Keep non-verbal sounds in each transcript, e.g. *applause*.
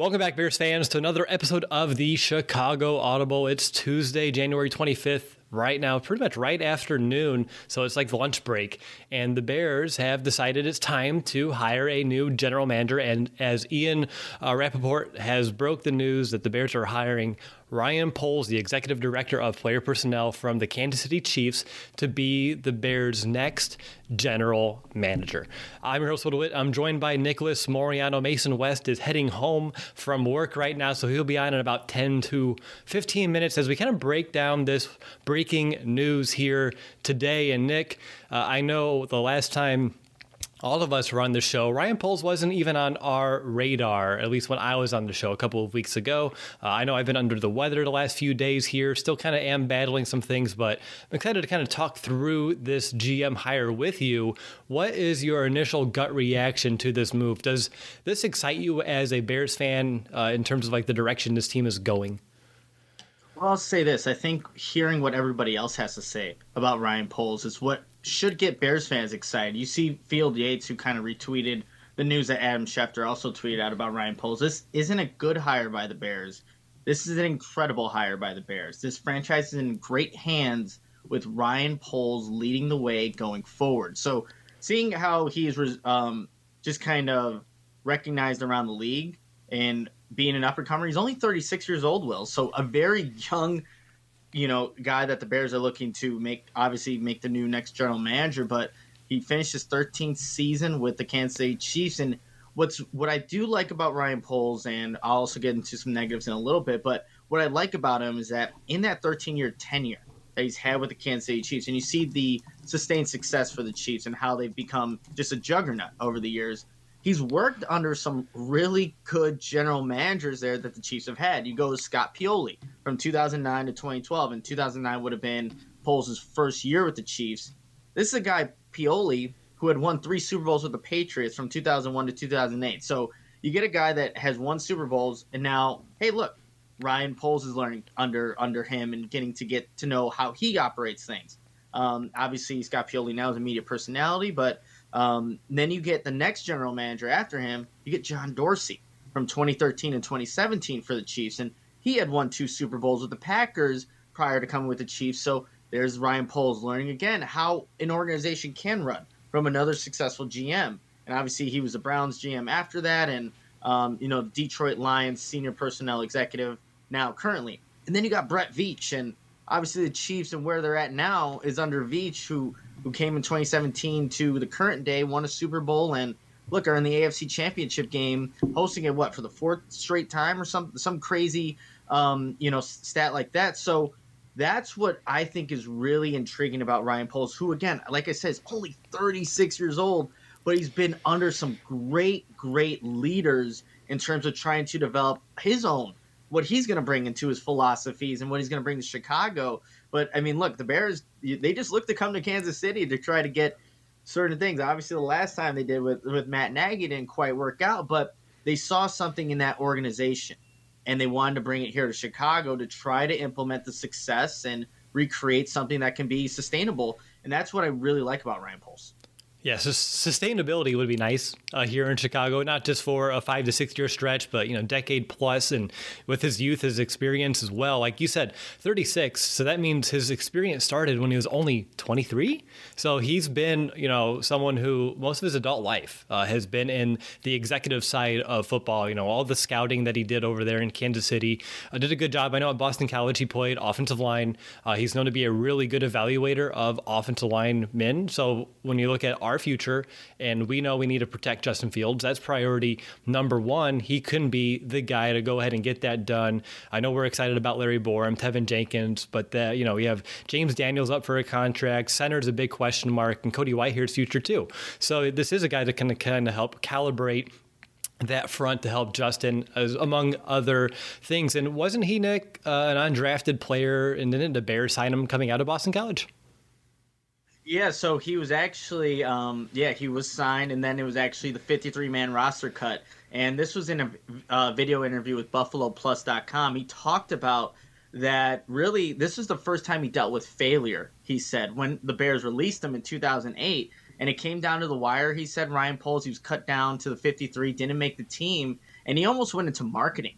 Welcome back, Bears fans, to another episode of the Chicago Audible. It's Tuesday, January 25th, right now, pretty much right after noon. So it's like the lunch break. And the Bears have decided it's time to hire a new general manager. And as Ian uh, Rapoport has broke the news that the Bears are hiring Ryan Poles, the executive director of player personnel from the Kansas City Chiefs, to be the Bears' next general manager. I'm your host, Will DeWitt. I'm joined by Nicholas Moriano. Mason West is heading home from work right now, so he'll be on in about 10 to 15 minutes as we kind of break down this breaking news here today. And Nick, uh, I know the last time all of us run the show. Ryan Poles wasn't even on our radar, at least when I was on the show a couple of weeks ago. Uh, I know I've been under the weather the last few days here, still kind of am battling some things, but I'm excited to kind of talk through this GM hire with you. What is your initial gut reaction to this move? Does this excite you as a Bears fan uh, in terms of like the direction this team is going? Well, I'll say this. I think hearing what everybody else has to say about Ryan Poles is what should get Bears fans excited. You see Field Yates, who kind of retweeted the news that Adam Schefter also tweeted out about Ryan Poles. This isn't a good hire by the Bears. This is an incredible hire by the Bears. This franchise is in great hands with Ryan Poles leading the way going forward. So, seeing how he's um, just kind of recognized around the league and being an uppercomer, he's only 36 years old, Will. So, a very young you know, guy that the Bears are looking to make obviously make the new next general manager, but he finished his 13th season with the Kansas City Chiefs. And what's what I do like about Ryan Poles, and I'll also get into some negatives in a little bit, but what I like about him is that in that 13 year tenure that he's had with the Kansas City Chiefs, and you see the sustained success for the Chiefs and how they've become just a juggernaut over the years he's worked under some really good general managers there that the Chiefs have had. You go to Scott Pioli from 2009 to 2012, and 2009 would have been Poles' first year with the Chiefs. This is a guy, Pioli, who had won three Super Bowls with the Patriots from 2001 to 2008. So you get a guy that has won Super Bowls, and now, hey, look, Ryan Poles is learning under under him and getting to get to know how he operates things. Um, obviously, Scott Pioli now is a media personality, but um, then you get the next general manager after him. You get John Dorsey from 2013 and 2017 for the Chiefs, and he had won two Super Bowls with the Packers prior to coming with the Chiefs. So there's Ryan Poles learning again how an organization can run from another successful GM. And obviously, he was a Browns GM after that, and um, you know, Detroit Lions senior personnel executive now currently. And then you got Brett Veach, and obviously the Chiefs and where they're at now is under Veach, who who came in 2017 to the current day, won a Super Bowl, and look are in the AFC Championship game, hosting it what for the fourth straight time or some some crazy um, you know stat like that. So that's what I think is really intriguing about Ryan Poles, who again, like I said, is only 36 years old, but he's been under some great, great leaders in terms of trying to develop his own what he's going to bring into his philosophies and what he's going to bring to Chicago. But I mean, look, the Bears they just look to come to Kansas City to try to get certain things. Obviously, the last time they did with with Matt Nagy didn't quite work out, but they saw something in that organization and they wanted to bring it here to Chicago to try to implement the success and recreate something that can be sustainable. And that's what I really like about Ryan Poles. Yeah, so sustainability would be nice uh, here in Chicago, not just for a five to six year stretch, but you know, decade plus, and with his youth, his experience as well. Like you said, 36, so that means his experience started when he was only 23. So he's been, you know, someone who most of his adult life uh, has been in the executive side of football. You know, all the scouting that he did over there in Kansas City, uh, did a good job. I know at Boston College he played offensive line. Uh, he's known to be a really good evaluator of offensive line men. So when you look at our future, and we know we need to protect Justin Fields. That's priority number one. He couldn't be the guy to go ahead and get that done. I know we're excited about Larry Borom, Teven Jenkins, but the, you know we have James Daniels up for a contract. Center's a big question mark, and Cody Whitehair's future too. So this is a guy that can kind of help calibrate that front to help Justin, as among other things. And wasn't he Nick uh, an undrafted player? And didn't the Bears sign him coming out of Boston College? Yeah, so he was actually, um, yeah, he was signed, and then it was actually the 53 man roster cut. And this was in a uh, video interview with BuffaloPlus.com. He talked about that really, this was the first time he dealt with failure, he said, when the Bears released him in 2008 and it came down to the wire. He said Ryan Poles, he was cut down to the 53, didn't make the team, and he almost went into marketing.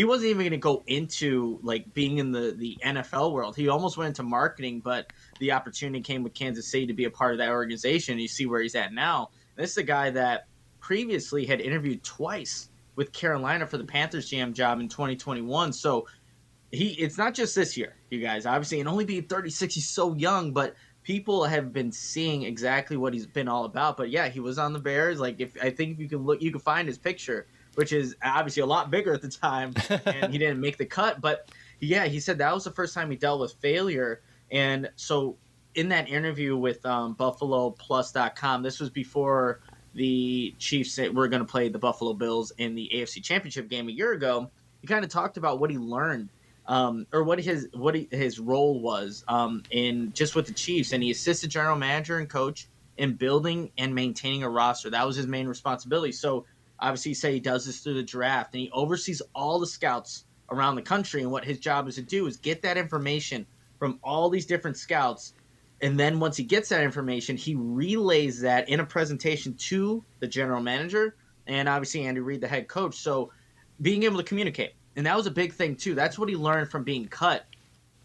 He wasn't even going to go into like being in the the NFL world. He almost went into marketing, but the opportunity came with Kansas City to be a part of that organization. You see where he's at now. This is a guy that previously had interviewed twice with Carolina for the Panthers GM job in 2021. So he it's not just this year, you guys. Obviously, and only being 36, he's so young, but people have been seeing exactly what he's been all about. But yeah, he was on the Bears. Like if I think you can look, you can find his picture, which is obviously a lot bigger at the time, and he *laughs* didn't make the cut. But yeah, he said that was the first time he dealt with failure. And so in that interview with um, BuffaloPlus.com, this was before the Chiefs were going to play the Buffalo Bills in the AFC Championship game a year ago. He kind of talked about what he learned um, or what his what he, his role was um, in just with the Chiefs, and he assisted general manager and coach in building and maintaining a roster. That was his main responsibility. So obviously, he say he does this through the draft, and he oversees all the scouts around the country. And what his job is to do is get that information from all these different scouts. And then once he gets that information, he relays that in a presentation to the general manager and obviously Andy Reid, the head coach. So being able to communicate and that was a big thing too. That's what he learned from being cut.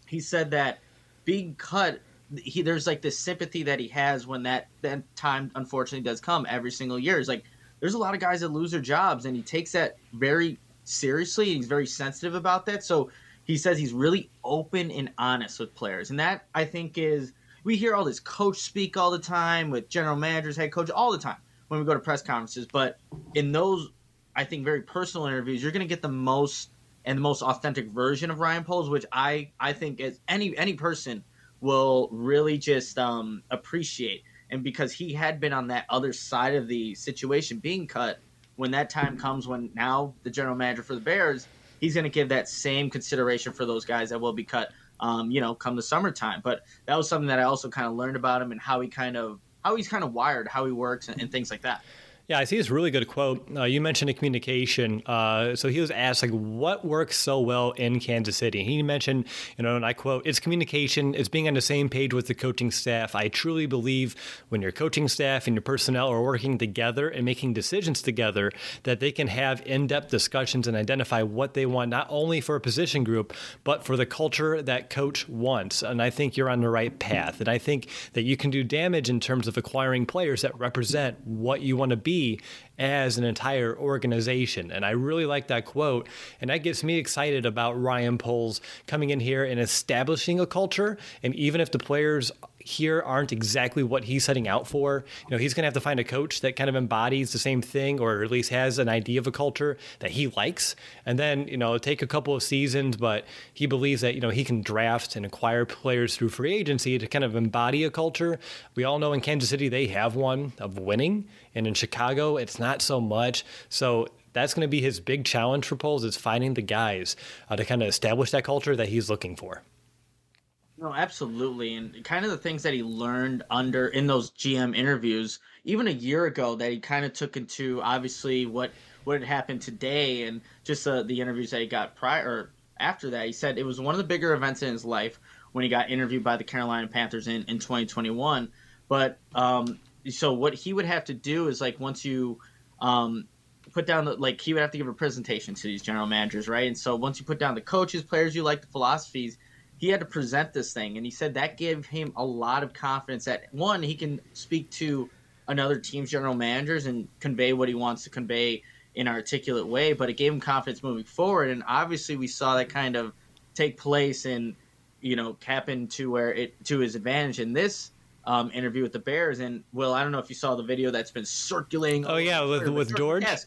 He said that being cut, he there's like this sympathy that he has when that that time unfortunately does come every single year. It's like there's a lot of guys that lose their jobs, and he takes that very seriously. He's very sensitive about that. So he says he's really open and honest with players, and that I think is we hear all this coach speak all the time with general managers, head coach all the time when we go to press conferences. But in those, I think very personal interviews, you're going to get the most and the most authentic version of Ryan Poles, which I I think as any any person will really just um, appreciate. And because he had been on that other side of the situation, being cut, when that time comes, when now the general manager for the Bears, he's going to give that same consideration for those guys that will be cut. Um, you know, come the summertime. But that was something that I also kind of learned about him and how he kind of how he's kind of wired, how he works, and, and things like that. Yeah, I see this really good quote. Uh, you mentioned a communication. Uh, so he was asked, like, what works so well in Kansas City? He mentioned, you know, and I quote, it's communication, it's being on the same page with the coaching staff. I truly believe when your coaching staff and your personnel are working together and making decisions together, that they can have in depth discussions and identify what they want, not only for a position group, but for the culture that coach wants. And I think you're on the right path. And I think that you can do damage in terms of acquiring players that represent what you want to be as an entire organization. And I really like that quote. And that gets me excited about Ryan Poles coming in here and establishing a culture. And even if the players here aren't exactly what he's setting out for. You know, he's going to have to find a coach that kind of embodies the same thing or at least has an idea of a culture that he likes. And then, you know, take a couple of seasons, but he believes that, you know, he can draft and acquire players through free agency to kind of embody a culture. We all know in Kansas City they have one of winning, and in Chicago it's not so much. So that's going to be his big challenge for Poles is finding the guys uh, to kind of establish that culture that he's looking for. No, absolutely, and kind of the things that he learned under in those GM interviews, even a year ago, that he kind of took into obviously what what had happened today, and just uh, the interviews that he got prior or after that. He said it was one of the bigger events in his life when he got interviewed by the Carolina Panthers in in 2021. But um, so what he would have to do is like once you um, put down the like he would have to give a presentation to these general managers, right? And so once you put down the coaches, players you like, the philosophies he had to present this thing, and he said that gave him a lot of confidence that one he can speak to another team's general managers and convey what he wants to convey in an articulate way, but it gave him confidence moving forward. And obviously, we saw that kind of take place and you know cap into where it to his advantage And this um, interview with the Bears. And Will, I don't know if you saw the video that's been circulating. Oh yeah, with with George. George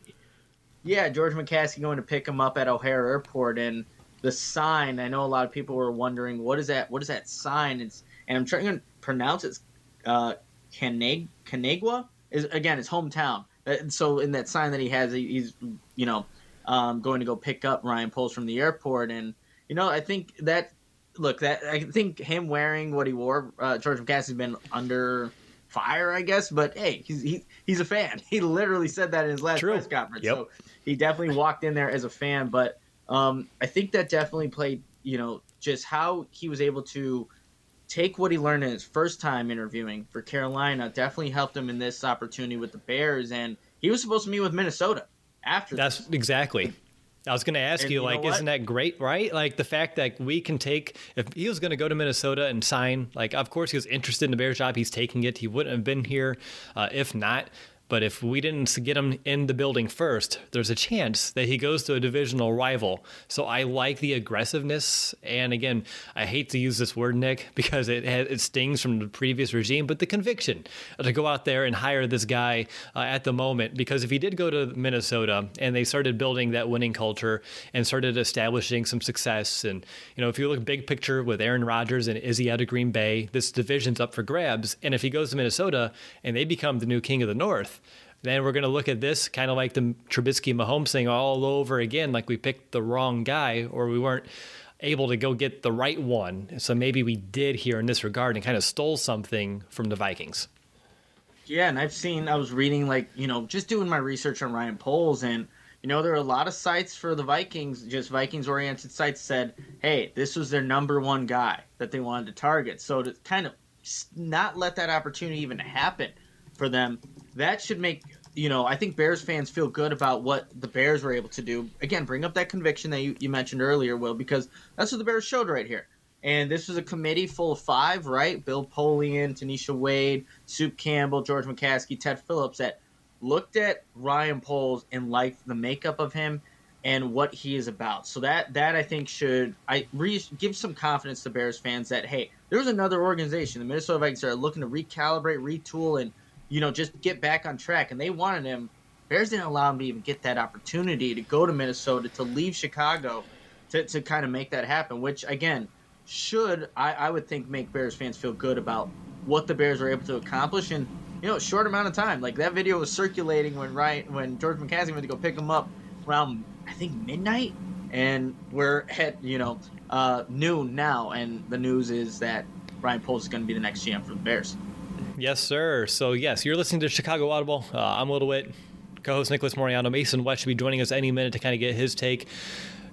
yeah, George McCaskey going to pick him up at O'Hare Airport, and the sign. I know a lot of people were wondering what is that? What is that sign? It's and I'm trying to pronounce it. Uh, Caneg- Canagua is again his hometown. Uh, so in that sign that he has, he's you know um, going to go pick up Ryan Poles from the airport, and you know I think that look that I think him wearing what he wore, uh, George McCaskey's been under fire, I guess. But hey, he's he, he's a fan. *laughs* He literally said that in his last True. press conference. Yep. So he definitely walked in there as a fan. But um, I think that definitely played, you know, just how he was able to take what he learned in his first time interviewing for Carolina. Definitely helped him in this opportunity with the Bears, and he was supposed to meet with Minnesota after. That's this. exactly. I was going to ask and you, you like, isn't that great, right? Like the fact that we can take, if he was going to go to Minnesota and sign, like, of course he was interested in the Bears job. He's taking it. He wouldn't have been here uh, if not. But if we didn't get him in the building first, there's a chance that he goes to a divisional rival. So I like the aggressiveness. And again, I hate to use this word, Nick, *laughs* because it it stings from the previous regime, but the conviction to go out there and hire this guy uh, at the moment. Because if he did go to Minnesota and they started building that winning culture and started establishing some success, and you know, if you look big picture with Aaron Rodgers and Izzy out of Green Bay, this division's up for grabs. And if he goes to Minnesota and they become the new king of the North, then we're going to look at this kind of like the Trubisky Mahomes thing all over again, like we picked the wrong guy or we weren't able to go get the right one. So maybe we did here in this regard and kind of stole something from the Vikings. Yeah, and I've seen, I was reading, like, you know, just doing my research on Ryan Poles, and, you know, there are a lot of sites for the Vikings, just Vikings oriented sites said, hey, this was their number one guy that they wanted to target. So to kind of not let that opportunity even happen for them. That should make you know, I think Bears fans feel good about what the Bears were able to do. Again, bring up that conviction that you, you mentioned earlier, Will, because that's what the Bears showed right here. And this was a committee full of five, right? Bill Polian, Tanisha Wade, Soup Campbell, George McCaskey, Ted Phillips that looked at Ryan Poles and liked the makeup of him and what he is about. So that that I think should I re- give some confidence to Bears fans that hey, there's another organization, the Minnesota Vikings, are looking to recalibrate, retool, and you know, just get back on track. And they wanted him. Bears didn't allow him to even get that opportunity to go to Minnesota, to leave Chicago, to, to kind of make that happen, which, again, should, I, I would think, make Bears fans feel good about what the Bears were able to accomplish in, you know, short amount of time. Like, that video was circulating when, right, when George McCaskey went to go pick him up around, I think, midnight. And we're at, you know, uh, noon now. And the news is that Ryan Poles is going to be the next GM for the Bears. Yes, sir. So, yes, you're listening to Chicago Audible. Uh, I'm Will DeWitt, co host Nicholas Moriano. Mason West should be joining us any minute to kind of get his take.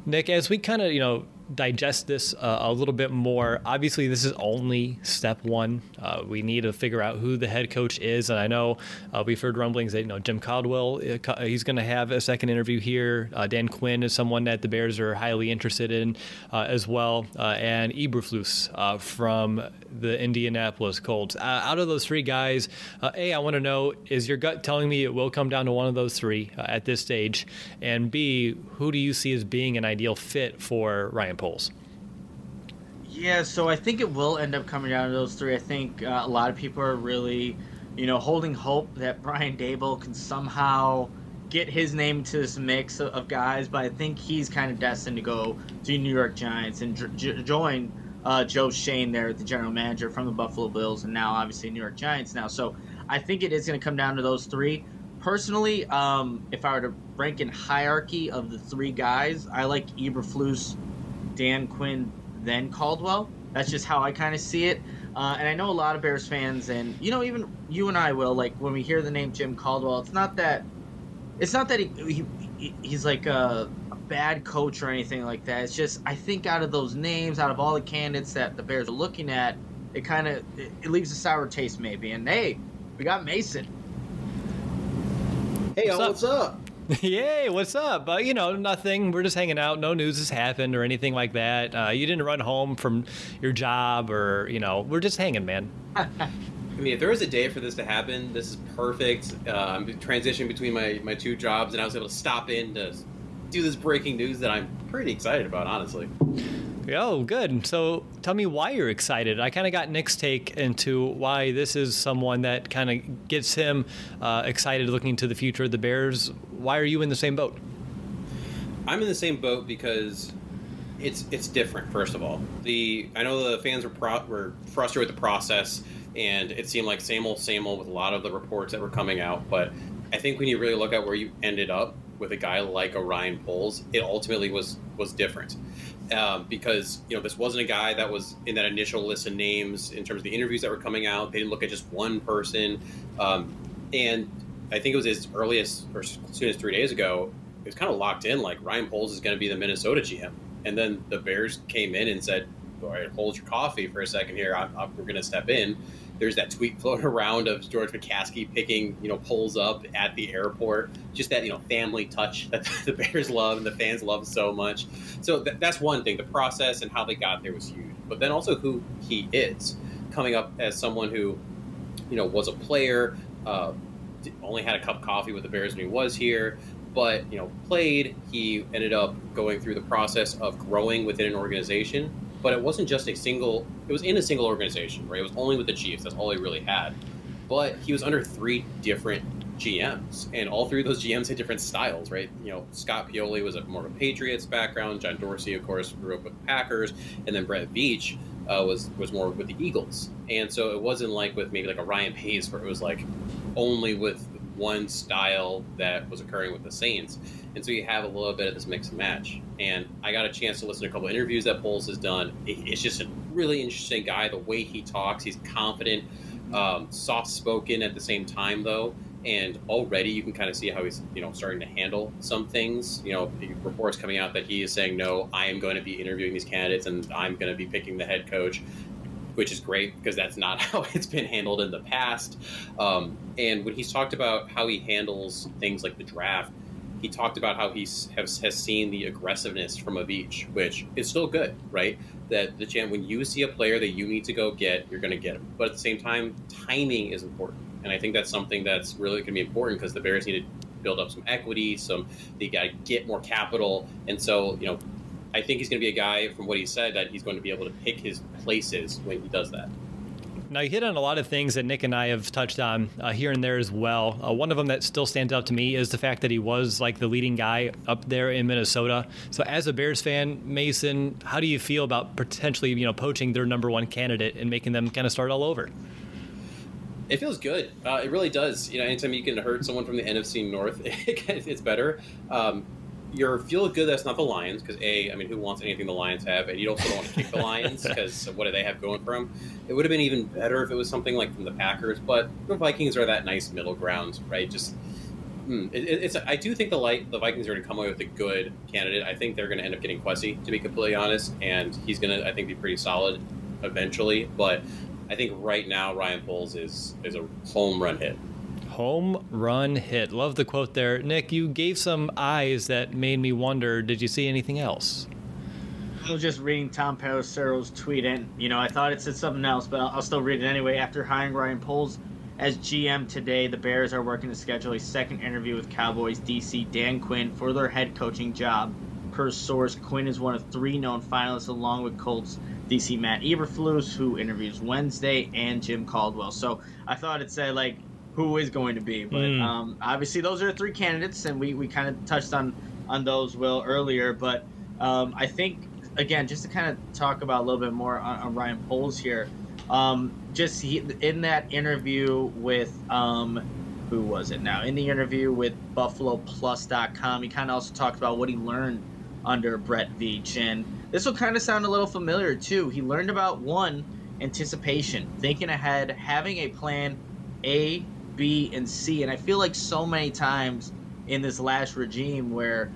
Nick, as we kind of, you know, digest this uh, a little bit more. Obviously, this is only step one. Uh, we need to figure out who the head coach is, and I know uh, we've heard rumblings that you know Jim Caldwell uh, he's going to have a second interview here. Uh, Dan Quinn is someone that the Bears are highly interested in uh, as well, and Eberflus from the Indianapolis Colts. out of those three guys, a I want to know is your gut telling me it will come down to one of those three at this stage, and b who do you see as being an ideal fit for Ryan? Poles. Yeah, so I think it will end up coming down to those three. I think uh, a lot of people are really, you know, holding hope that *laughs* Brian Daboll can somehow get his name to this mix of, guys, but I think he's kind of destined to go to New York Giants and join uh, Joe Schoen there, the general manager from the Buffalo Bills, and now obviously New York Giants now. So I think it is going to come down to those three. Personally, um, if I were to rank in hierarchy of the three guys, I like Eberflus Dan Quinn, then Caldwell. That's just how I kind of see it. Uh, and I know a lot of Bears fans, and you know, even you and I will like when we hear the name Jim Caldwell. It's not that, it's not that he, he he's like a, a bad coach or anything like that. It's just I think out of those names, out of all the candidates that the Bears are looking at, it kind of it, it leaves a sour taste maybe. And hey, we got Mason. Hey, what's, what's up? *laughs* Yay, what's up? Uh, you know, nothing. We're just hanging out. No news has happened or anything like that. Uh, you didn't run home from your job or, you know, we're just hanging, man. *laughs* I mean, if there was a day for this to happen, this is perfect. Uh, I'm transitioning between my, my two jobs, and I was able to stop in to do this breaking news that I'm pretty excited about, honestly. Oh, good. So tell me why you're excited. I kind of got Nick's take into why this is someone that kind of gets him uh, excited looking to the future of the Bears. Why are you in the same boat? I'm in the same boat because it's it's different. First of all, the I know the fans were pro- were frustrated with the process, and it seemed like same old same old with a lot of the reports that were coming out. But I think when you really look at where you ended up with a guy like Ryan Poles, it ultimately was was different. Um, because you know this wasn't a guy that was in that initial list of names in terms of the interviews that were coming out. They didn't look at just one person, um, and I think it was as early as or as soon as three days ago. It was kind of locked in, like Ryan Poles is going to be the Minnesota GM, and then the Bears came in and said, "All right, hold your coffee for a second here. I'm, I'm, we're going to step in." There's that tweet *laughs* floating around of George McCaskey picking, you know, Poles up at the airport. Just that, you know, family touch that *laughs* the Bears love and the fans love so much. So th- that's one thing. The process and how they got there was huge. But then also who he is, coming up as someone who, you know, was a player, uh, only had a cup of coffee with the Bears when he was here, but you know, played. He ended up going through the process of growing within an organization but it wasn't just a single. It was in a single organization, right? It was only with the Chiefs. That's all he really had. But he was under three different GMs, and all three of those GMs had different styles, right? You know, Scott Pioli was a more of a Patriots background. John Dorsey, of course, grew up with the Packers, and then Brett Veach uh, was was more with the Eagles. And so it wasn't like with maybe like a Ryan Pace, where it was like only with one style that was occurring with the Saints. And so you have a little bit of this mix and match. And I got a chance to listen to a couple interviews that Poles has done. It's just a really interesting guy. The way he talks, he's confident, um, soft spoken at the same time, though. And already you can kind of see how he's, you know, starting to handle some things. You know, reports coming out that he is saying, no, I am going to be interviewing these candidates and I'm going to be picking the head coach which is great because that's not *laughs* how it's been handled in the past. Um, and when he's talked about how he handles things like the draft, he talked about how he has, has seen the aggressiveness from a Veach, which is still good, right? That the chance when you see a player that you need to go get, you're going to get him. But at the same time, timing is important, and I think that's something that's really going to be important because the Bears need to build up some equity, some they got to get more capital, and so you know, I think he's going to be a guy from what he said that he's going to be able to pick his places when he does that. Now, you hit on a lot of things that Nick and I have touched on uh, here and there as well. Uh, one of them that still stands out to me is the fact that he was like the leading guy up there in Minnesota. So, as a Bears fan, Mason, how do you feel about potentially, you know, poaching their number one candidate and making them kind of start all over? It feels good. Uh, it really does. You know, anytime you can hurt someone from the NFC North, *laughs* it's better. Um, you're feel good that's not the Lions because a, I mean, who wants anything the Lions have, and you also don't want to kick the Lions *laughs* because what do they have going for them? It would have been even better if it was something like from the Packers, but the Vikings are that nice middle ground, right? Just hmm, it, it's I do think the light the Vikings are going to come away with a good candidate. I think they're going to end up getting Kwesi to be completely honest, and he's going to I think be pretty solid eventually. But I think right now Ryan Poles is is a home run hit home run hit. Love the quote there. Nick, you gave some eyes that made me wonder did you see anything else? I was just reading Tom Pelissero's tweet, and you know, I thought it said something else, but I'll still read it anyway. After hiring Ryan Poles as GM today, the Bears are working to schedule a second interview with Cowboys DC Dan Quinn for their head coaching job. Per source, Quinn is one of three known finalists, along with Colts DC Matt Eberflus, who interviews Wednesday, and Jim Caldwell. So I thought it said like who is going to be. But mm. um, obviously, those are three candidates, and we, we kind of touched on on those Will earlier. But um, I think again, just to kind of talk about a little bit more on, on Ryan Poles here. Um, just he, in that interview with um, who was it now? In the interview with BuffaloPlus.com, he kind of also talked about what he learned under Brett Veach, and this will kind of sound a little familiar too. He learned about one anticipation, thinking ahead, having a plan A, B, and C. And I feel like so many times in this last regime where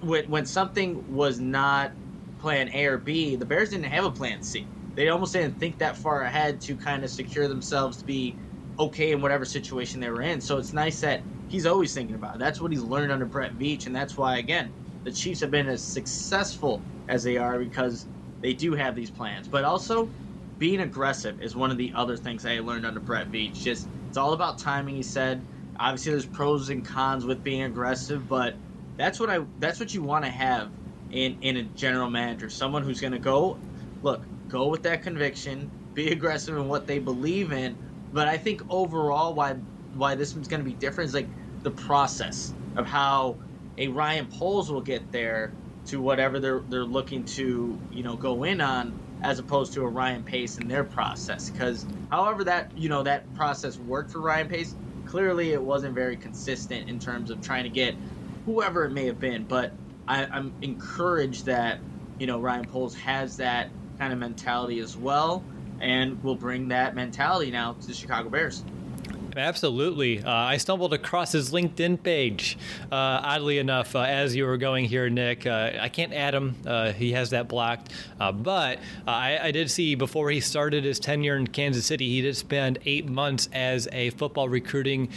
when, when something was not plan A or B, the Bears didn't have a plan C. They almost didn't think that far ahead to kind of secure themselves to be okay in whatever situation they were in. So it's nice that he's always thinking about it. That's what he's learned under Brett Veach, and that's why again the Chiefs have been as successful as they are because they do have these plans. But also being aggressive is one of the other things I learned under Brett Veach. Just it's all about timing. He said. Obviously, there's pros and cons with being aggressive, but that's what I that's what you want to have in in a general manager. Someone who's going to go, look, go with that conviction, be aggressive in what they believe in. But I think overall, why why this one's going to be different is like the process of how a Ryan Poles will get there to whatever they're they're looking to you know go in on as opposed to a Ryan Pace in their process because however that you know that process worked for Ryan Pace clearly it wasn't very consistent in terms of trying to get whoever it may have been but I, I'm encouraged that you know Ryan Poles has that kind of mentality as well and will bring that mentality now to the Chicago Bears. Absolutely. Uh, I stumbled across his LinkedIn page, uh, oddly enough, uh, as you were going here, Nick. Uh, I can't add him, uh, he has that blocked. Uh, but I, I, did see before he started his tenure in Kansas City, he did spend eight months as a football recruiting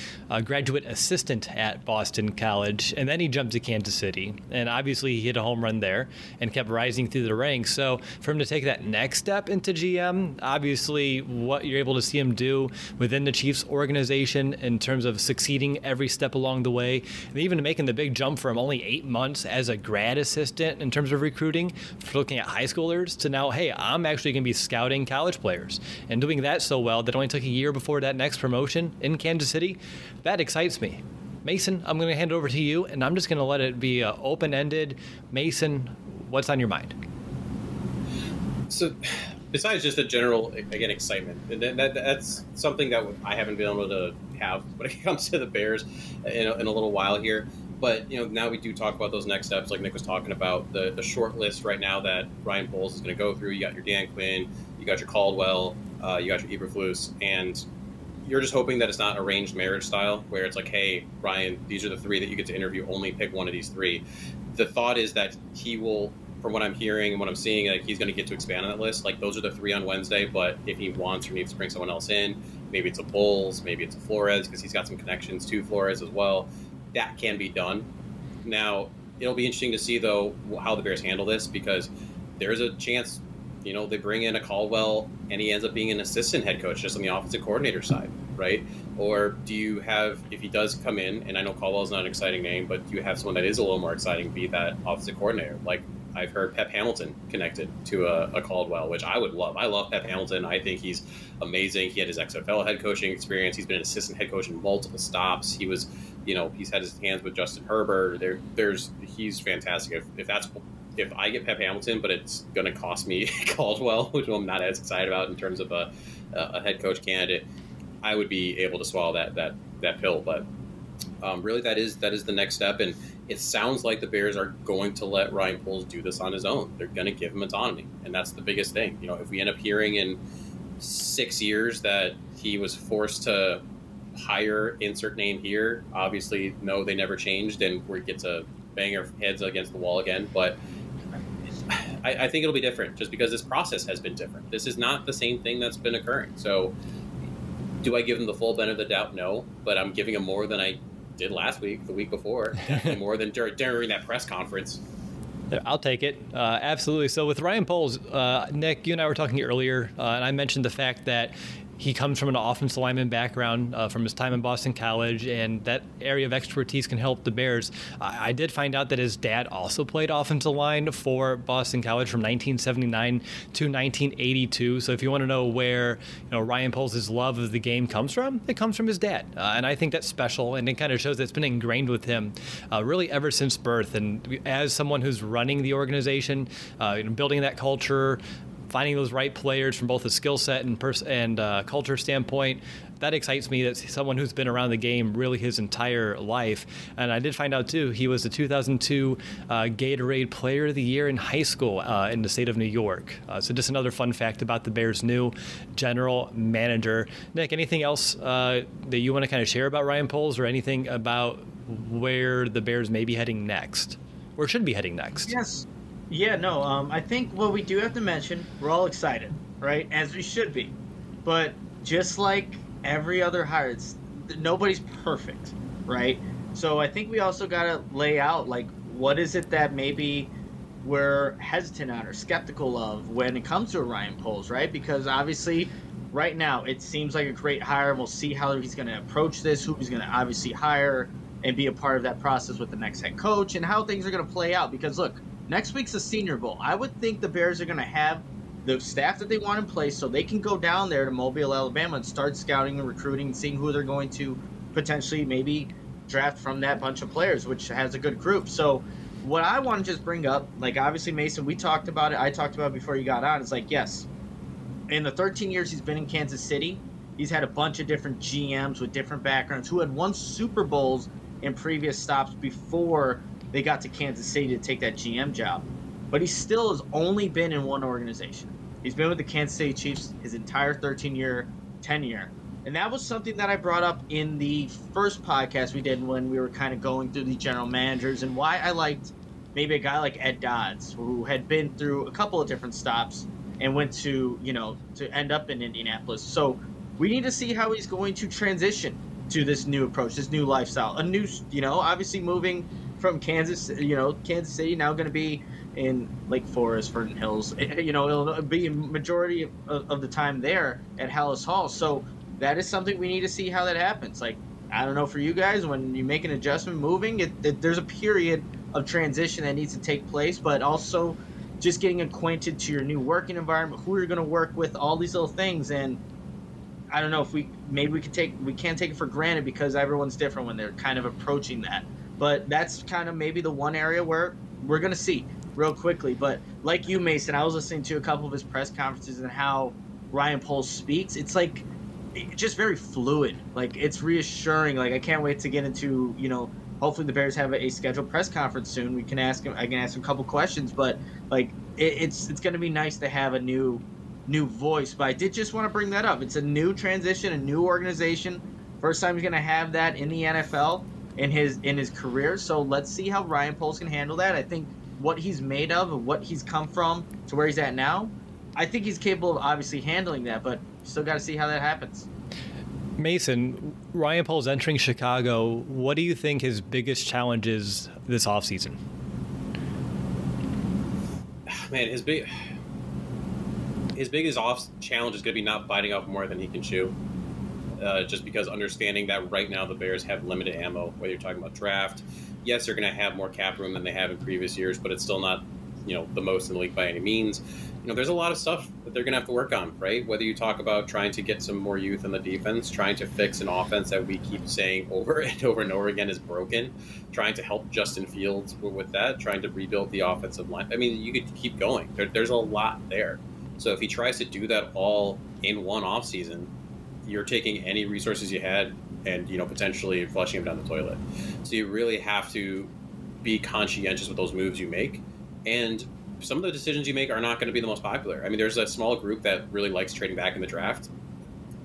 graduate assistant at Boston College. And then he jumped to Kansas City. And obviously, he hit a home run there and kept rising through the ranks. So for him to take that next step into GM, obviously, what you're able to see him do within the Chiefs organization organization in terms of succeeding every step along the way, and even making the big jump from only eight months as a grad assistant in terms of recruiting, for looking at high schoolers, to now, hey, I'm actually going to be scouting college players. And doing that so well that only took a year before that next promotion in Kansas City, that excites me. Mason, I'm going to hand it over to you, and I'm just going to let it be uh, open ended. Mason, what's on your mind? So, besides just a general again excitement, and that, that's something that I haven't been able to have *laughs* when it comes to the Bears in a, in a little while here. But you know, now we do talk about those next steps, like Nick was talking about the the short list right now that Ryan Poles is going to go through. You got your Dan Quinn, you got your Caldwell, uh, you got your Eberflus, and you're just hoping that it's not arranged marriage style, where it's like, hey, Ryan, these are the three that you get to interview. Only pick one of these three. The thought is that he will from what I'm hearing and what I'm seeing, like he's going to get to expand on that list. Like those are the three on Wednesday, but if he wants or needs to bring someone else in, maybe it's a Bowles, maybe it's a Flores because he's got some connections to Flores as well. That can be done. Now it'll be interesting to see though how the Bears handle this because there's a chance, you know, they bring in a Caldwell and he ends up being an assistant head coach just on the offensive coordinator side, right? Or do you have, if he does come in, and I know Caldwell's not an exciting name, but do you have someone that is a little more exciting be that offensive coordinator? Like I've heard Pep Hamilton connected to a, a, Caldwell, which I would love. I love Pep Hamilton. I think he's amazing. He had his XFL head coaching experience. He's been an assistant head coach in multiple stops. He was, you know, he's had his hands with Justin Herbert. There, there's he's fantastic. If, if that's if I get Pep Hamilton, but it's going to cost me *laughs* Caldwell, which I'm not as excited about in terms of a, a head coach candidate, I would be able to swallow that that that pill. But um, really, that is that is the next step, and it sounds like the Bears are going to let Ryan Poles do this on his own. They're going to give him autonomy, and that's the biggest thing. You know, if we end up hearing in six years that he was forced to hire insert name here, obviously, no, they never changed, and we get to bang our heads against the wall again. But I, I think it'll be different, just because this process has been different. This is not the same thing that's been occurring. So, do I give him the full benefit of the doubt? No, but I'm giving him more than I did last week, the week before, *laughs* definitely more than during, during that press conference. I'll take it. Uh, absolutely. So with Ryan Poles, uh, Nick, you and I were talking earlier, uh, and I mentioned the fact that he comes from an offensive lineman background uh, from his time in Boston College, and that area of expertise can help the Bears. I, I, did find out that his dad also played offensive line for Boston College from 1979 to 1982. So if you want to know where you know Ryan Poles' love of the game comes from, it comes from his dad, uh, and I think that's special, and it kind of shows that it's been ingrained with him uh, really ever since birth. And as someone who's running the organization, uh, you know, building that culture, finding those right players from both a skill set and pers- and uh, culture standpoint. That excites me. That's someone who's been around the game really his entire life. And I did find out too he was the 2002 uh, Gatorade Player of the Year in high school uh, in the state of New York. Uh, so just another fun fact about the Bears' new general manager. Nick, anything else uh, that you want to kind of share about Ryan Poles, or anything about where the Bears may be heading next, or should be heading next? Yes. Yeah, no, um, I think what we do have to mention, we're all excited, right? As we should be. But just like every other hire, it's, nobody's perfect, right? So I think we also got to lay out, like, what is it that maybe we're hesitant on or skeptical of when it comes to Ryan Poles, right? Because obviously, right now, it seems like a great hire, and we'll see how he's going to approach this, who he's going to obviously hire, and be a part of that process with the next head coach, and how things are going to play out. Because, look, Next week's a Senior Bowl. I would think the Bears are going to have the staff that they want in place so they can go down there to Mobile, Alabama and start scouting and recruiting and seeing who they're going to potentially maybe draft from that bunch of players, which has a good group. So what I want to just bring up, like obviously Mason, we talked about it. I talked about it before you got on. It's like yes, in the 13 years he's been in Kansas City, he's had a bunch of different GMs with different backgrounds who had won Super Bowls in previous stops before they got to Kansas City to take that GM job. But he still has only been in one organization. He's been with the Kansas City Chiefs his entire 13 year tenure. And that was something that I brought up in the first podcast we did when we were kind of going through the general managers and why I liked maybe a guy like Ed Dodds, who had been through a couple of different stops and went to, you know, to end up in Indianapolis. So we need to see how he's going to transition to this new approach, this new lifestyle. A new, you know, obviously moving from Kansas, you know, Kansas City now going to be in Lake Forest, Vernon Hills. *laughs* You know, it'll be a majority of, of the time there at Halas Hall. So that is something we need to see how that happens. Like, I don't know for you guys, when you make an adjustment moving, it, it, there's a period of transition that needs to take place, but also just getting acquainted to your new working environment, who you're going to work with, all these little things. And I don't know if we maybe we can take we can't take it for granted because everyone's different when they're kind of approaching that. But that's kind of maybe the one area where we're going to see real quickly. But like you, Mason, I was listening to a couple of his press conferences and how Ryan Poles speaks. It's like just very fluid. Like it's reassuring. Like I can't wait to get into you know. Hopefully the Bears have a, a scheduled press conference soon. We can ask him. I can ask him a couple questions, but like it, it's it's going to be nice to have a new new voice. But I did just want to bring that up. It's a new transition, a new organization. First time he's going to have that in the NFL in his in his career. So let's see how Ryan Poles can handle that. I think what he's made of and what he's come from to where he's at now, I think he's capable of obviously handling that. But still got to see how that happens. Mason, Ryan Poles entering Chicago. What do you think his biggest challenge is this offseason? *sighs* Man, his big his biggest off challenge is going to be not biting off more than he can chew. Uh, just because understanding that right now the Bears have limited ammo, whether you're talking about draft, yes, they're going to have more cap room than they have in previous years, but it's still not, you know, the most in the league by any means. You know, there's a lot of stuff that they're going to have to work on, right? Whether you talk about trying to get some more youth in the defense, trying to fix an offense that we keep saying *laughs* over and over and over again is broken, trying to help Justin Fields with that, trying to rebuild the offensive line. I mean, you could keep going. There, there's a lot there. So if he tries to do that all in one offseason, you're taking any resources you had and you know potentially flushing them down the toilet. So you really have to be conscientious with those moves you make, and some of the decisions you make are not going to be the most popular. I mean, there's a small group that really likes trading back in the draft,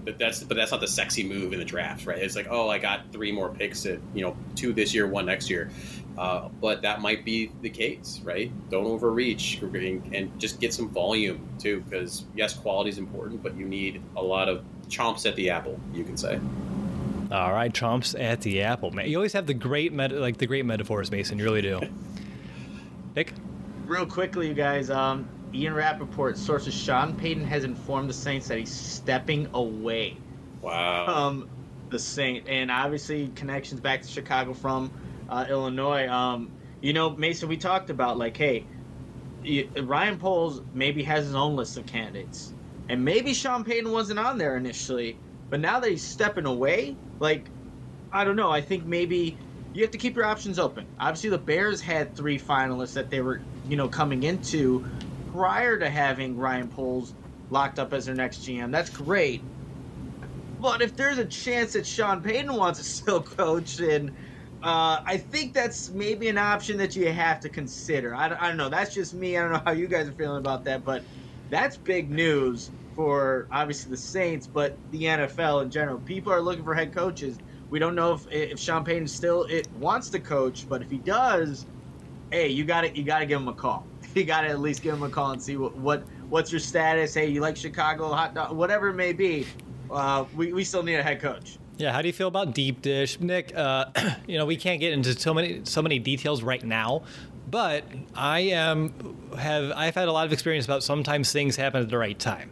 but that's but that's not the sexy move in the draft, right? It's like, oh, I got three more picks at you know two this year, one next year, uh, but that might be the case, right? Don't overreach and just get some volume too, because yes, quality is important, but you need a lot of chomps at the apple, you can say. All right, chomps at the apple, man. You always have the great meta, like the great metaphors, Mason. You really do. *laughs* Nick, real quickly, you guys. Um, Ian Rapoport sources Sean Payton has informed the Saints that he's stepping away. Wow. Um, the Saint, and obviously connections back to Chicago from uh, Illinois. Um, you know, Mason, we talked about like, hey, Ryan Poles maybe has his own list of candidates, and maybe Sean Payton wasn't on there initially, but now that he's stepping away, like, I don't know. I think maybe you have to keep your options open. Obviously, the Bears had three finalists that they were, you know, coming into prior to having Ryan Poles locked up as their next GM. That's great. But if there's a chance that Sean Payton wants to *laughs* still coach, and uh, I think that's maybe an option that you have to consider. I, I don't know. That's just me. I don't know how you guys are feeling about that, but that's big news for obviously the Saints, but the NFL in general. People are looking for head coaches. We don't know if if Sean Payton still it wants to coach, but if he does, hey, you got to you got to give him a call. *laughs* You got to at least give him a call and see what, what what's your status. Hey, you like Chicago hot dog, whatever it may be. Uh, we we still need a head coach. Yeah, how do you feel about deep dish, Nick? Uh, *clears throat* you know, we can't get into so many so many details right now, but I am have I've had a lot of experience about sometimes things happen at the right time.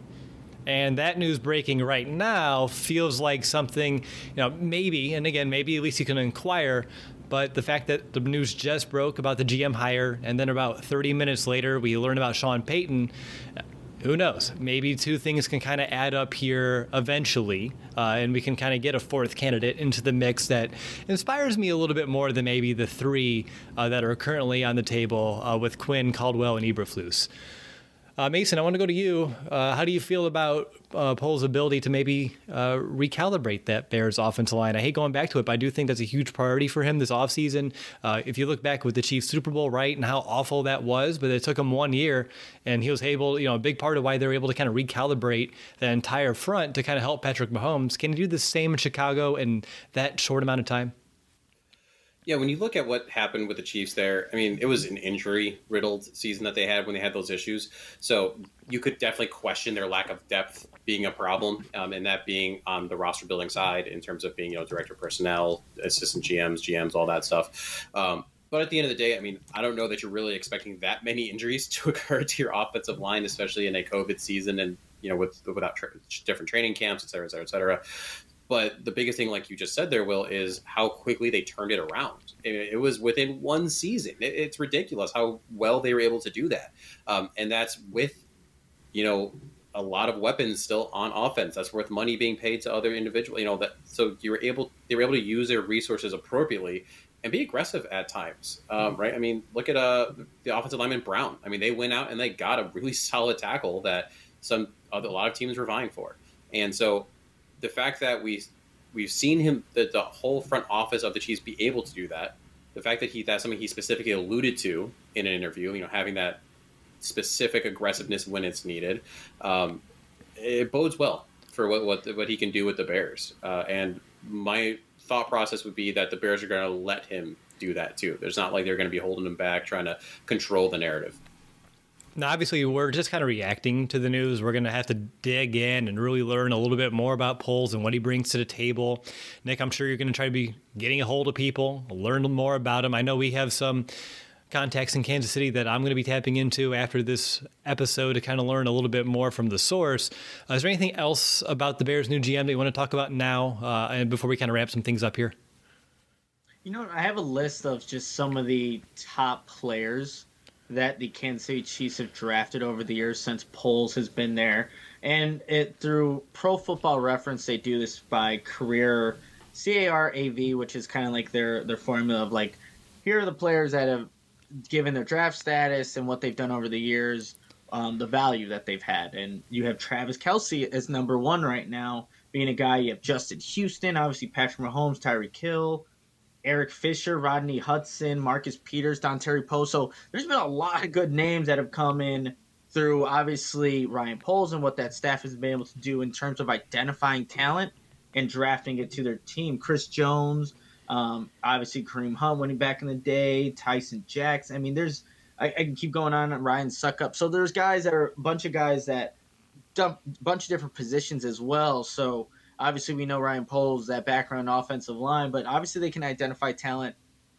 And that news breaking right now feels like something, you know, maybe, and again, maybe at least you can inquire, but the fact that the news just broke about the GM hire, and then about 30 minutes later, we learn about Sean Payton, who knows? Maybe two things can kind of add up here eventually, uh, and we can kind of get a fourth candidate into the mix that inspires me a little bit more than maybe the three uh, that are currently on the table uh, with Quinn, Caldwell, and Eberflus. Uh, Mason, I want to go to you. Uh, how do you feel about uh, ability to maybe uh, recalibrate that Bears offensive line? I hate going back to it, but I do think that's a huge priority for him this offseason. Uh, if you look back with the Chiefs Super Bowl, right, and how awful that was, but it took him one year, and he was able, you know, a big part of why they were able to kind of recalibrate the entire front to kind of help Patrick Mahomes. Can he do the same in Chicago in that short amount of time? Yeah, when you look at what happened with the Chiefs there, I mean, it was an injury riddled season that they had when they had those issues. So you could definitely question their lack of depth being a problem, um, and that being on the roster building side in terms of being, you know, director personnel, assistant GMs, GMs, all that stuff. Um, but at the end of the day, I mean, I don't know that you're really expecting that many injuries *laughs* to occur to your offensive line, especially in a COVID season and you know with without tra- different training camps, et cetera, et cetera, et cetera. But the biggest thing, like you just said there, Will, is how quickly they turned it around. It, was within one season. it's ridiculous how well they were able to do that, um, and that's with you know a lot of weapons still on offense. That's worth money being paid to other individuals. You know that so you were able they were able to use their resources appropriately and be aggressive at times. Um, right? I mean, look at uh, the offensive lineman Brown. I mean, they went out and they got a really *laughs* solid tackle that some a lot of teams were vying for, and so the fact that we we've seen him that the whole front office of the Chiefs be able to do that, the fact that he that's something he specifically alluded to in an interview, you know, having that specific aggressiveness when it's needed, um, it bodes well for what, what what he can do with the Bears. Uh, and my thought process would be that the Bears are going to let him do that too. There's not like they're going to be holding him back, trying to control the narrative. Now, obviously, we're just kind of reacting to the news. We're going to have to dig in and really learn a little bit more about Poles and what he brings to the table. Nick, I'm sure you're going to try to be getting a hold of people, learn more about him. I know we have some contacts in Kansas City that I'm going to be tapping into after this episode to kind of learn a little bit more from the source. Uh, is there anything else about the Bears' new GM that you want to talk about now, uh, and before we kind of wrap some things up here? You know, I have a list of just some of the top players that the Kansas City Chiefs have drafted over the years since Poles has been there. And it through Pro Football Reference, they do this by career CARAV, which is kind of like their their formula of like, here are the players that have given their draft status and what they've done over the years, um, the value that they've had. And you have Travis Kelce as number one right now, being a guy. You have Justin Houston, obviously Patrick Mahomes, Tyreek Hill, Eric Fisher, Rodney Hudson, Marcus Peters, Dontari Poe. So there's been a lot of good names that have come in through obviously Ryan Poles and what that staff has been able to do in terms of identifying talent and drafting it to their team. Chris Jones, um, obviously Kareem Hunt winning back in the day, Tyson Jackson. I mean, there's I, I can keep going on. Ryan Succop. So there's guys that are a bunch of guys that dump bunch of different positions as well. So Obviously, we know Ryan Poles that background offensive line, but obviously they can identify talent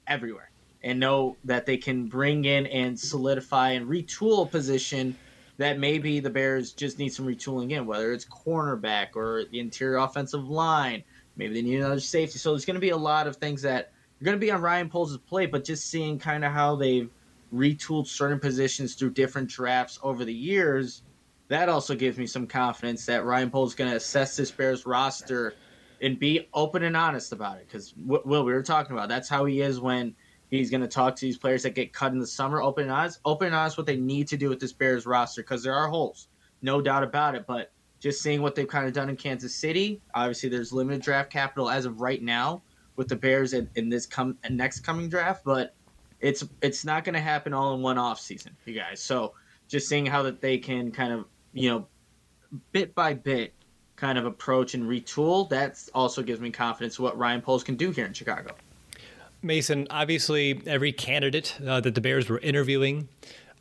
everywhere and know that they can bring in and solidify and retool a position that maybe the Bears just need some retooling in, whether it's cornerback or the interior offensive line. Maybe they need another safety. So there's going to be a lot of things that are going to be on Ryan Poles' plate, but just seeing kind of how they've retooled certain positions through different drafts over the years – that also gives me some confidence that Ryan Poles is going to assess this Bears roster and be open and honest about it. Because Will, we were talking about that's how he is when he's going to talk to these players that get cut in the summer. Open and honest, open and honest what they need to do with this Bears roster because there are holes, no doubt about it. But just seeing what they've kind of done in Kansas City, obviously there's limited draft capital as of right now with the Bears in, in this come next coming draft, but it's it's not going to happen all in one off season, you guys. So just seeing how that they can kind of you know, bit by bit kind of approach and retool, that also gives me confidence what Ryan Poles can do here in Chicago. Mason, obviously, every candidate uh, that the Bears were interviewing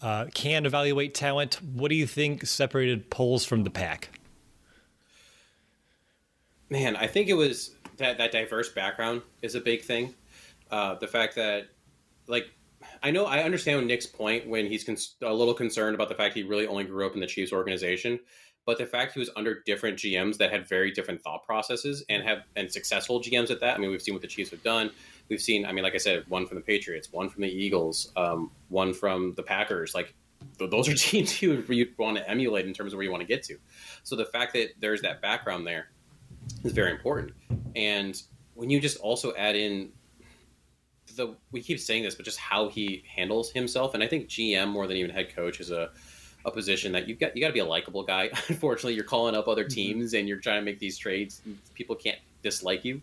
uh, can evaluate talent. What do you think separated Poles from the pack? Man, I think it was that that diverse background is a big thing. Uh, the fact that, like, I know I understand Nick's point when he's cons- a little concerned about the fact he really only grew up in the Chiefs organization, but the fact he was under different GMs that had very different thought processes and have been successful GMs at that. I mean, we've seen what the Chiefs have done. We've seen, I mean, like I said, one from the Patriots, one from the Eagles, um, one from the Packers. Like those are *laughs* teams you you want to emulate in terms of where you want to get to. So the fact that there's that background there is very important. And when you just also add in the we keep saying this, but just how he handles himself, and I think GM more than even head coach is a a position that you've got you got to be a likable guy. *laughs* Unfortunately, you're calling up other mm-hmm. teams mm-hmm. and you're trying to make these trades. People can't dislike you,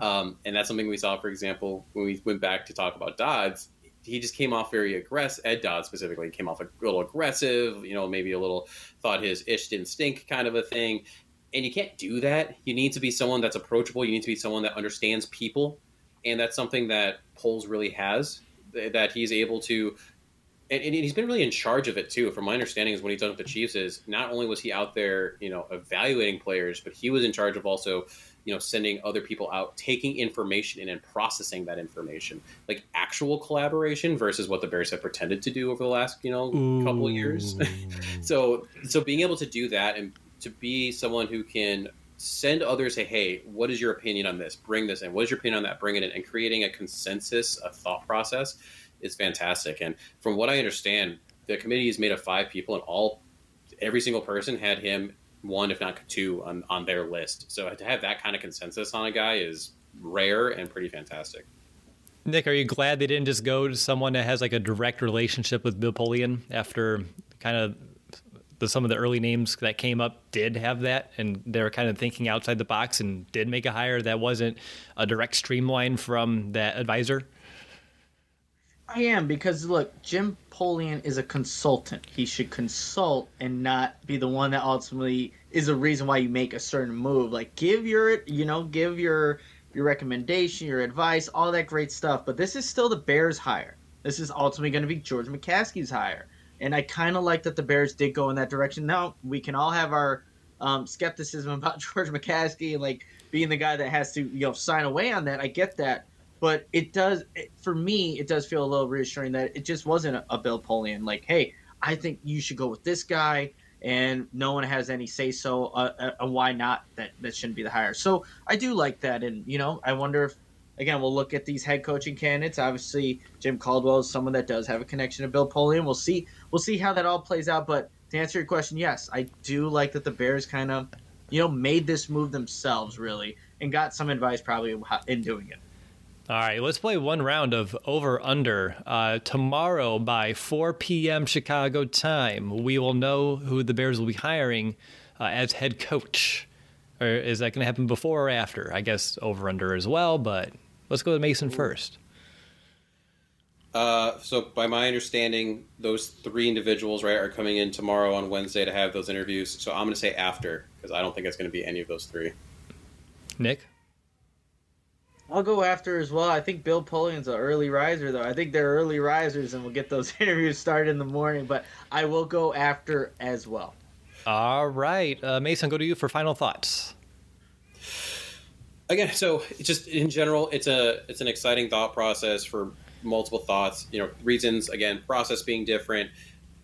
um, and that's something we saw, for example, when we went back to talk about Dodds. He just came off very aggressive. Ed Dodd specifically came off a little aggressive. You know, maybe a little thought his ish didn't stink kind of a thing. And you can't do that. You need to be someone that's approachable. You need to be someone that understands people, and that's something that Poles really has. That he's able to and, and, he's been really in charge of it too. From my understanding, is what he's done with the Chiefs is not only was he out there, you know, evaluating players, but he was in charge of also, you know, sending other people out, taking information in and processing that information, like actual collaboration versus what the Bears have pretended to do over the last, you know, Ooh. couple of years. *laughs* so, so being able to do that and to be someone who can send others say hey what is your opinion on this bring this in what is your opinion on that bring it in and creating a consensus a thought process is fantastic. And from what I understand, the committee is made of five people, and all every single person had him one, if not two, on, on their list. So to have that kind of consensus on a guy is rare and pretty fantastic. Nick, are you glad they didn't just go to someone that has like a direct relationship with Polian after kind of the, some of the early names that came up did have that and they were kind of thinking outside the box and did make a hire that wasn't a direct streamline from that advisor? I am because look, Jim Polian is a consultant. He should consult and not be the one that ultimately is a reason why you make a certain move. Like give your, you know, give your your recommendation, your advice, all that great stuff. But this is still the Bears' hire. This is ultimately going to be George McCaskey's hire. And I kind of like that the Bears did go in that direction. Now we can all have our um, skepticism *laughs* about George McCaskey and like being the guy that has to you know sign away on that. I get that, but it does for me it does feel a little reassuring that it just wasn't a, a bill polian like hey i think you should go with this guy and no one has any say so uh, uh, why not that that shouldn't be the hire so i do like that and you know i wonder if again we'll look at these head coaching candidates obviously jim caldwell is someone that does have a connection to bill polian we'll see we'll see how that all plays out but to answer your question yes i do like that the bears kind of you know made this move themselves really and got some advice probably in doing it all right, let's play one round of over under. Uh, tomorrow by 4 p.m. Chicago time, we will know who the Bears will be hiring uh, as head coach. Or is that going to happen before or after? I guess over under as well, but let's go to Mason first. Uh, so, by my understanding, those three individuals right are coming in tomorrow on Wednesday to have those interviews. So I'm going to say after because I don't think it's going to be any of those three. Nick. I'll go after as well. I think Bill Polian's an early riser, though. I think they're early risers, and we'll get those *laughs* interviews started in the morning. But I will go after as well. All right, uh, Mason, go to you for final thoughts. Again, so just in general, it's a it's an exciting thought process for multiple thoughts. You know, reasons again, process being different.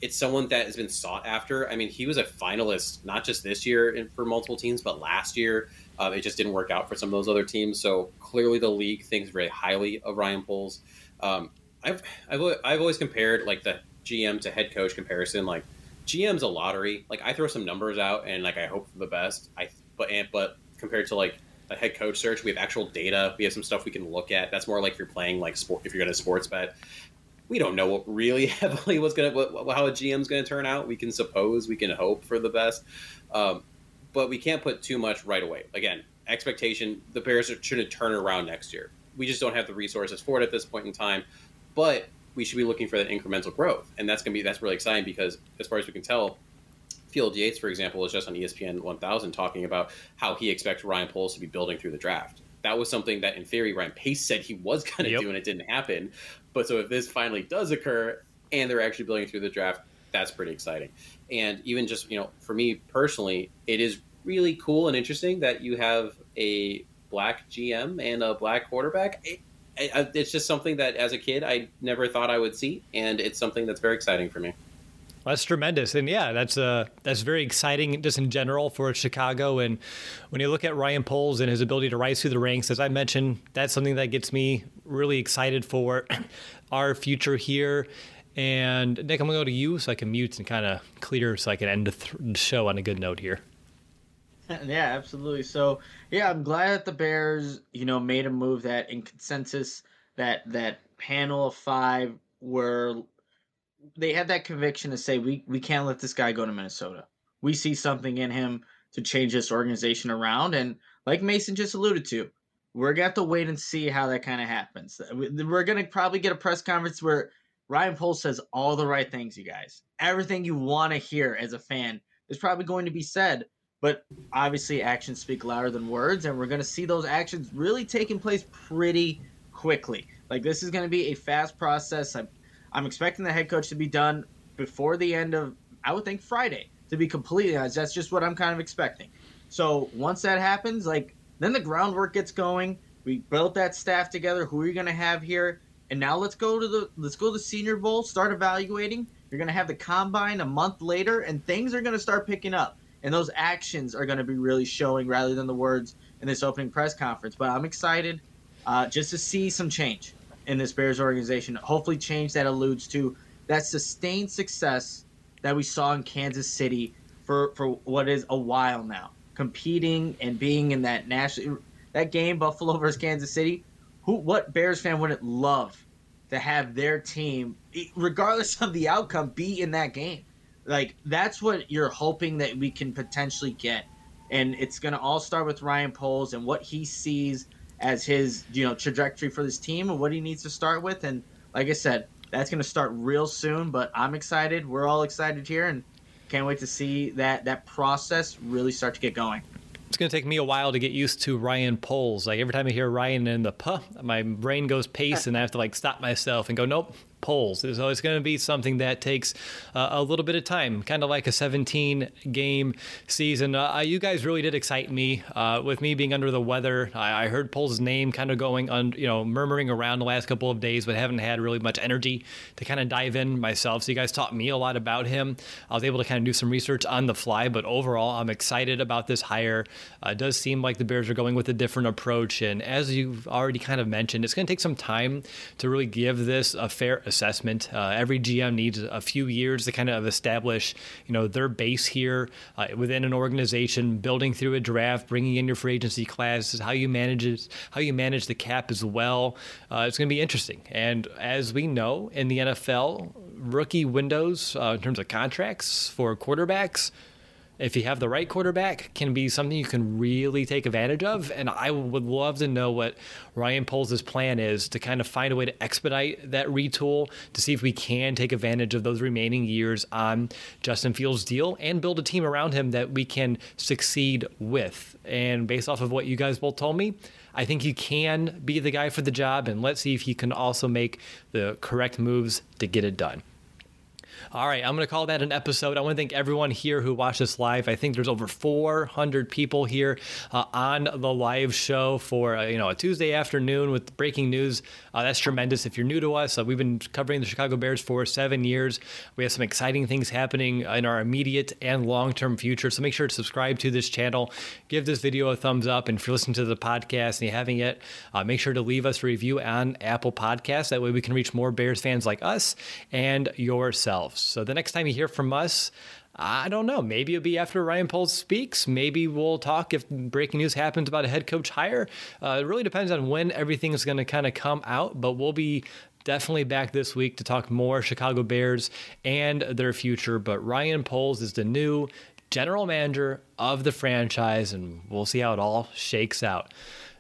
It's someone that has been sought after. I mean, he was a finalist not just this year for multiple teams, but last year. Uh, it just didn't work out for some of those other teams. So clearly, the league thinks very highly of Ryan Poles. Um, I've, I've I've always compared like the GM to head coach comparison. Like GM's a lottery. Like I throw some numbers out and like I hope for the best. I but and, but compared to like a head coach search, we have actual data. We have some stuff we can look at. That's more like if you're playing like sport. If you're going to sports bet, we don't know what really *laughs* heavily what's going to how a GM's going to turn out. We can suppose. We can hope for the best. Um, but we can't put too much right away. Again, expectation the Bears shouldn't turn around next year. We just don't have the resources for it at this point in time. But we should be looking for that incremental growth, and that's gonna be that's really exciting because as far as we can tell, Field Yates, for example, is just on ESPN 1000 talking about how he expects Ryan Poles to be building through the draft. That was something that, in theory, Ryan Pace said he was going to yep. do, and it didn't happen. But so if this finally does occur, and they're actually building through the draft, that's pretty exciting. And even just, you know, for me personally, it is really cool and interesting that you have a black GM and a black quarterback. It, it's just something that as a kid I never thought I would see, and it's something that's very exciting for me. That's tremendous, and yeah, that's uh, that's very exciting just in general for Chicago. And when you look at Ryan Poles and his ability to rise through the ranks, as I mentioned, that's something that gets me really excited for *clears throat* our future here And Nick, I'm to go to you so I can mute and kind of clear so I can end the, th- the show on a good note here. *laughs* Yeah, absolutely. So, yeah, I'm glad that the Bears, you know, made a move that in consensus that that panel of 5 were they had that conviction to say we we can't let this guy go to Minnesota. We see something in him to change this organization around and like Mason just alluded to, we're to have to wait and see how that kind of happens. We're to probably get a press conference where Ryan Poles says all the right things, you guys. Everything you want to hear as a fan is probably going to be said but obviously, actions speak louder than words, and we're going to see those actions really taking place pretty quickly. Like this is going to be a fast process. I'm, I'm expecting the head coach to be done before the end of, I would think Friday. To be completely honest, that's just what I'm kind of expecting. So once that happens, like then the groundwork gets going. We built that staff together. Who are you going to have here? And now let's go to the let's go to the Senior Bowl. Start evaluating. You're going to have the combine a month later, and things are going to start picking up and those actions are going to be really showing rather than the words in this opening press conference. But I'm excited uh, just to see some change in this Bears organization. Hopefully, change that alludes to that sustained success that we saw in Kansas City for for what is a while now, competing and being in that national that game Buffalo versus Kansas City. Who what Bears fan wouldn't love to have their team, regardless of the outcome, be in that game? Like that's what you're hoping that we can potentially get, and it's gonna all start with Ryan Poles and what he sees as his you know trajectory for this team and what he needs to start with. And like I said, that's gonna start real soon. But I'm excited. We're all excited here, and can't wait to see that that process really start to get going it's going to take me a while to get used to Ryan Poles. Like every time I hear Ryan in the puh, my brain goes pace *laughs* and I have to like stop myself and go, nope, Poles. So always going to be something that takes uh, a little bit of time, kind of like a 17 game season. Uh, you guys really did excite me uh, with me being under the weather. I, I heard Poles' name kind of going on, you know, murmuring around the last couple of days, but haven't had really much energy to kind of dive in myself. So you guys taught me a lot about him. I was able to kind of do some research on the fly, but overall, I'm excited about this hire. Uh, it does seem like the Bears are going with a different approach. And as you've already kind of mentioned, it's going to take some time to really give this a fair assessment. Uh, every GM needs a few years to kind of establish, you know, their base here uh, within an organization, building through a draft, bringing in your free agency classes, how you manage how you manage the cap as well. Uh, it's going to be interesting. And as we know in the NFL, rookie windows uh, in terms of contracts for quarterbacks if you have the right quarterback, can be something you can really take advantage of. And I would love to know what Ryan Poles' plan is to kind of find a way to expedite that retool to see if we can take advantage of those remaining years on Justin Fields' deal and build a team around him that we can succeed with. And based off of what you guys both told me, I think you can be the guy for the job. And let's see if you can also make the correct moves to get it done. All right, I'm going to call that an episode. I want to thank everyone here who watched this live. I think there's over 400 people here uh, on the live show for uh, you know a Tuesday afternoon with breaking news. Uh, that's tremendous. If you're new to us, uh, we've been covering the Chicago Bears for seven years. We have some exciting things happening in our immediate and long-term future. So make sure to subscribe to this channel. Give this video a thumbs up, and if you're listening to the podcast and you haven't yet, uh, make sure to leave us a review on Apple Podcasts. That way we can reach more Bears fans like us and So the next time you hear from us, I don't know. Maybe it'll be after Ryan Poles speaks. Maybe we'll talk if breaking news happens about a head coach hire. Uh, it really depends on when everything is going to kind of come out, but we'll be definitely back this week to talk more Chicago Bears and their future. But Ryan Poles is the new general manager of the franchise, and we'll see how it all shakes out.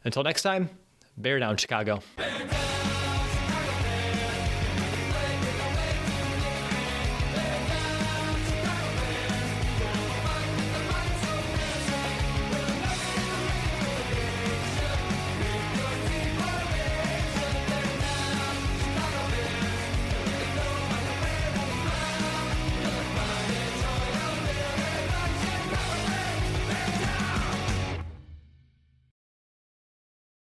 Until next time, bear down, Chicago. Bear down.